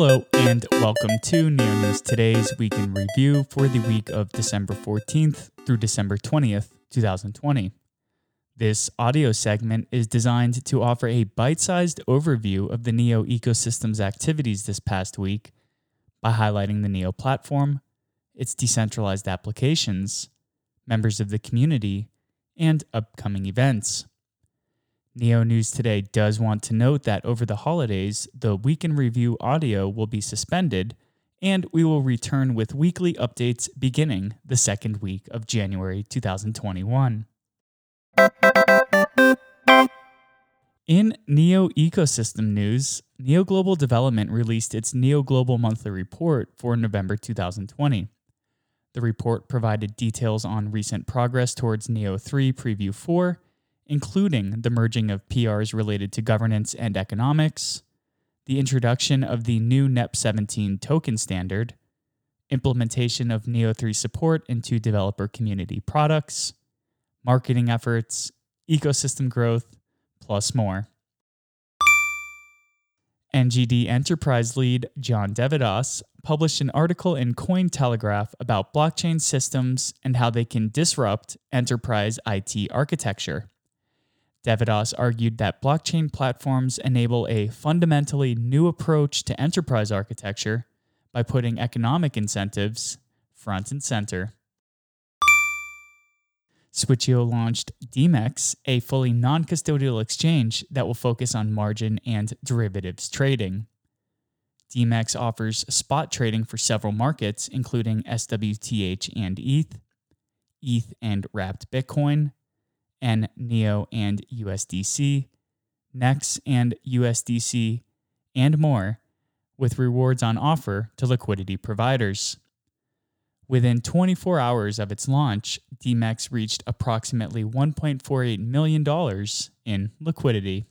Hello, and welcome to Neo News Today's Week in Review for the week of December 14th through December 20th, 2020. This audio segment is designed to offer a bite sized overview of the NEO ecosystem's activities this past week by highlighting the NEO platform, its decentralized applications, members of the community, and upcoming events. Neo News Today does want to note that over the holidays, the Week in Review audio will be suspended, and we will return with weekly updates beginning the second week of January 2021. In Neo ecosystem news, Neo Global Development released its Neo Global Monthly Report for November 2020. The report provided details on recent progress towards Neo 3 Preview 4, including the merging of PRs related to governance and economics, the introduction of the new NEP 17 token standard, implementation of Neo 3 support into developer community products, marketing efforts, ecosystem growth, plus more. NGD Enterprise lead John deVadoss published an article in Cointelegraph about blockchain systems and how they can disrupt enterprise IT architecture. deVadoss argued that blockchain platforms enable a fundamentally new approach to enterprise architecture by putting economic incentives front and center. Switcheo launched Demex, a fully non custodial exchange that will focus on margin and derivatives trading. Demex offers spot trading for several markets, including SWTH and ETH, ETH and wrapped Bitcoin, and NEO and USDC, NEX and USDC, and more, with rewards on offer to liquidity providers. Within 24 hours of its launch, Demex reached approximately $1.48 million in liquidity.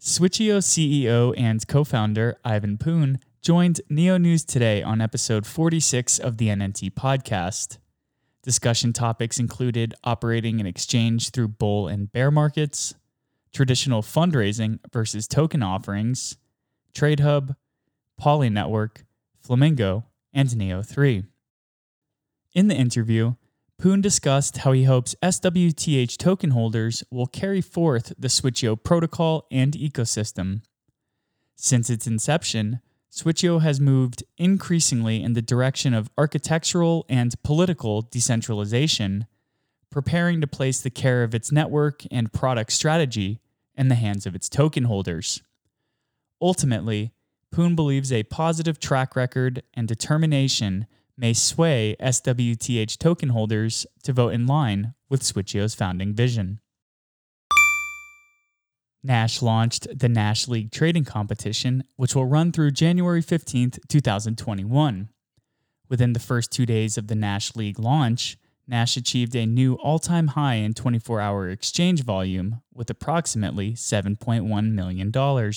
Switcheo CEO and co founder Ivan Poon joined Neo News today on episode 46 of the NNT podcast. Discussion topics included operating an exchange through bull and bear markets, traditional fundraising versus token offerings, TradeHub, Poly Network, Flamingo, and Neo 3. In the interview, Poon discussed how he hopes SWTH token holders will carry forth the Switcheo protocol and ecosystem. Since its inception, Switcheo has moved increasingly in the direction of architectural and political decentralization, preparing to place the care of its network and product strategy in the hands of its token holders. Ultimately, Poon believes a positive track record and determination may sway SWTH token holders to vote in line with Switcheo's founding vision. Nash launched the Nash League trading competition, which will run through January 15, 2021. Within the first two days of the Nash League launch, Nash achieved a new all time high in 24 hour exchange volume with approximately $7.1 million.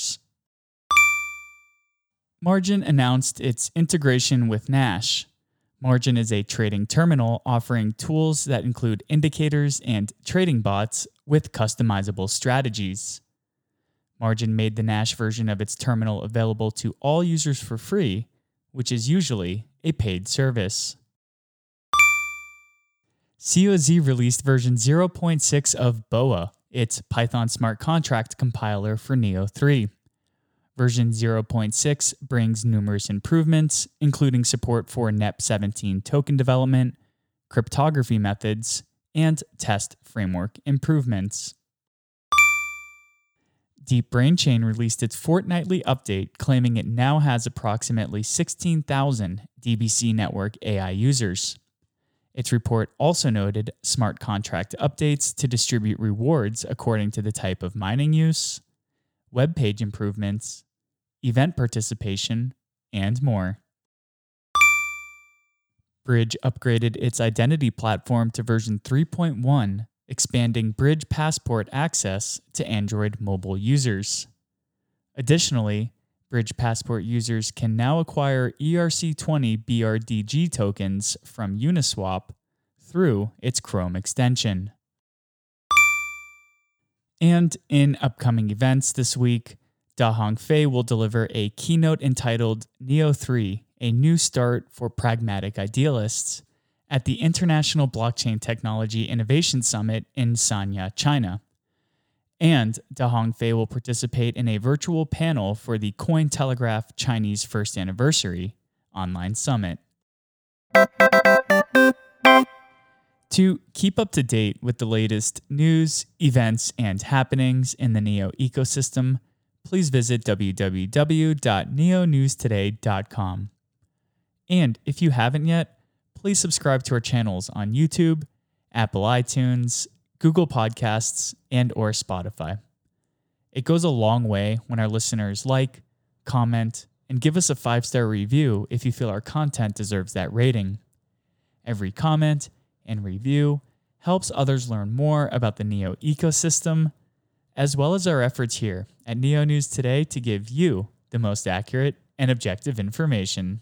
Margin announced its integration with Nash. Margin is a trading terminal offering tools that include indicators and trading bots with customizable strategies. Margin made the Nash version of its terminal available to all users for free, which is usually a paid service. COZ released version 0.6 of BOA, its Python smart contract compiler for Neo 3. Version 0.6 brings numerous improvements, including support for NEP 17 token development, cryptography methods, and test framework improvements. Deep Brain Chain released its fortnightly update, claiming it now has approximately 16,000 DBC network AI users. Its report also noted smart contract updates to distribute rewards according to the type of mining use, web page improvements, event participation, and more. Bridge upgraded its identity platform to version 3.1, expanding Bridge Passport access to Android mobile users. Additionally, Bridge Passport users can now acquire ERC20 BRDG tokens from Uniswap through its Chrome extension. And in upcoming events this week, Da Hongfei will deliver a keynote entitled Neo 3 A New Start for Pragmatic Idealists at the International Blockchain Technology Innovation Summit in Sanya, China. And Da Hongfei will participate in a virtual panel for the Cointelegraph Chinese First Anniversary online summit. To keep up to date with the latest news, events, and happenings in the NEO ecosystem, please visit www.neonewstoday.com. And if you haven't yet, please subscribe to our channels on YouTube, Apple iTunes, Google Podcasts, and or Spotify. It goes a long way when our listeners like, comment, and give us a 5-star review if you feel our content deserves that rating. Every comment and review helps others learn more about the NEO ecosystem, as well as our efforts here at NEO News Today to give you the most accurate and objective information.